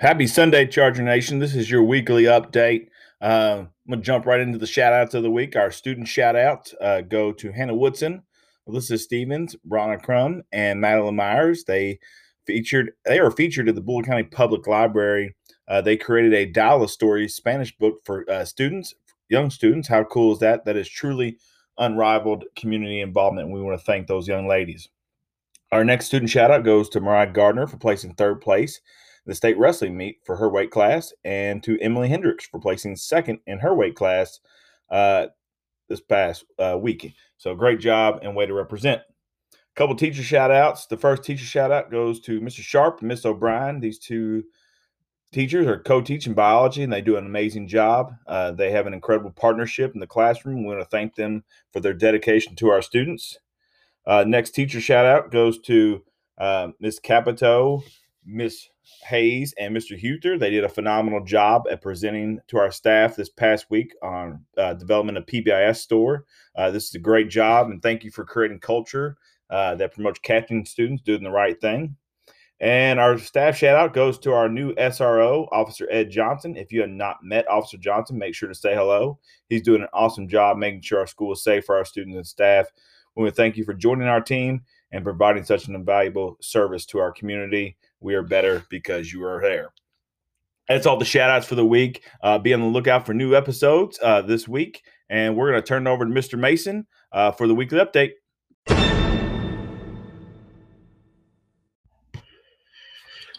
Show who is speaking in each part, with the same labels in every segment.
Speaker 1: Happy Sunday, Charger Nation. This is your weekly update. Uh, I'm going to jump right into the shout outs of the week. Our student shout out uh, go to Hannah Woodson, Alyssa Stevens, Bronna Crum, and Madeline Myers. They featured they were featured at the Bullitt County Public Library. Uh, they created a Dallas story Spanish book for uh, students, young students. How cool is that? That is truly unrivaled community involvement. And we want to thank those young ladies. Our next student shout out goes to Mariah Gardner for placing third place the state wrestling meet for her weight class, and to Emily Hendricks for placing second in her weight class uh, this past uh, week. So great job and way to represent. A couple teacher shout outs. The first teacher shout out goes to Mr. Sharp and Miss O'Brien. These two teachers are co-teaching biology and they do an amazing job uh, they have an incredible partnership in the classroom we want to thank them for their dedication to our students uh, next teacher shout out goes to uh, Miss Capito, Miss Hayes, and Mr. Huter. They did a phenomenal job at presenting to our staff this past week on uh, development of PBIS store. Uh, this is a great job, and thank you for creating culture uh, that promotes catching students doing the right thing. And our staff shout out goes to our new SRO, Officer Ed Johnson. If you have not met Officer Johnson, make sure to say hello. He's doing an awesome job making sure our school is safe for our students and staff. We want to thank you for joining our team and providing such an invaluable service to our community. We are better because you are there. That's all the shout outs for the week. Uh, be on the lookout for new episodes uh, this week. And we're going to turn it over to Mr. Mason uh, for the weekly update.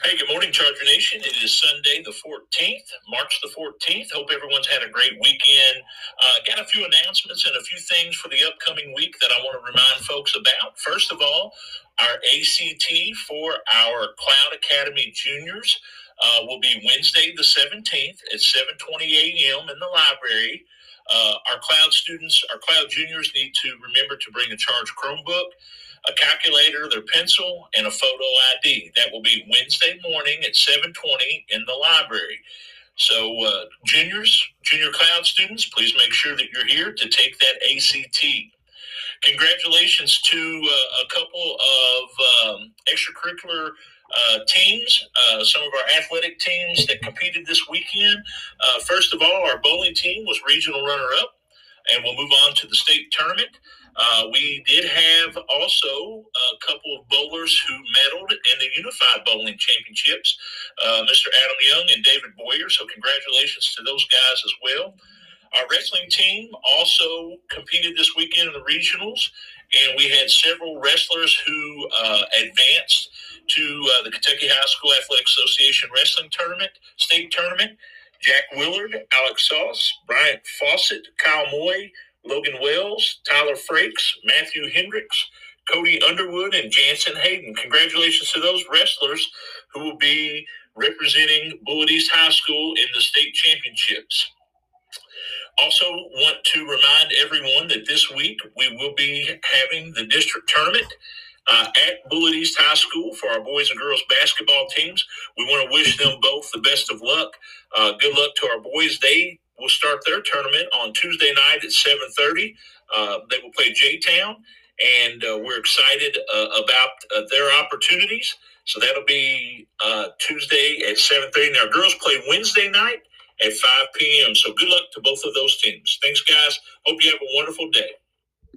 Speaker 2: Hey, good morning, Charger Nation. It is Sunday, the 14th, March the 14th. Hope everyone's had a great weekend. Uh, got a few announcements and a few things for the upcoming week that I want to remind folks about. First of all, our ACT for our Cloud Academy juniors uh, will be Wednesday, the 17th at 7:20 a.m. in the library. Uh, our Cloud students, our Cloud juniors, need to remember to bring a charged Chromebook a calculator, their pencil, and a photo ID. That will be Wednesday morning at 7:20 in the library. So, uh, juniors, junior cloud students, please make sure that you're here to take that ACT. Congratulations to uh, a couple of um, extracurricular uh, teams, uh, some of our athletic teams that competed this weekend. Uh, first of all, our bowling team was regional runner up, and we'll move on to the state tournament. Uh, we did have also a couple of bowlers who medaled in the Unified Bowling Championships, uh, Mr. Adam Young and David Boyer. So, congratulations to those guys as well. Our wrestling team also competed this weekend in the regionals, and we had several wrestlers who uh, advanced to uh, the Kentucky High School Athletic Association Wrestling Tournament, state tournament. Jack Willard, Alex Sauce, Bryant Fawcett, Kyle Moy, Logan Wells, Tyler Frakes, Matthew Hendricks, Cody Underwood, and Jansen Hayden. Congratulations to those wrestlers who will be representing Bullitt East High School in the state championships. Also, want to remind everyone that this week we will be having the district tournament uh, at Bullitt East High School for our boys and girls basketball teams. We want to wish them both the best of luck. Uh, good luck to our boys. They will start their tournament on Tuesday night at 7:30. Uh, they will play J Town, and uh, we're excited uh, about uh, their opportunities. So that'll be Tuesday at 7:30. Now, girls play Wednesday night at 5 p.m. So good luck to both of those teams. Thanks, guys. Hope you have a wonderful day.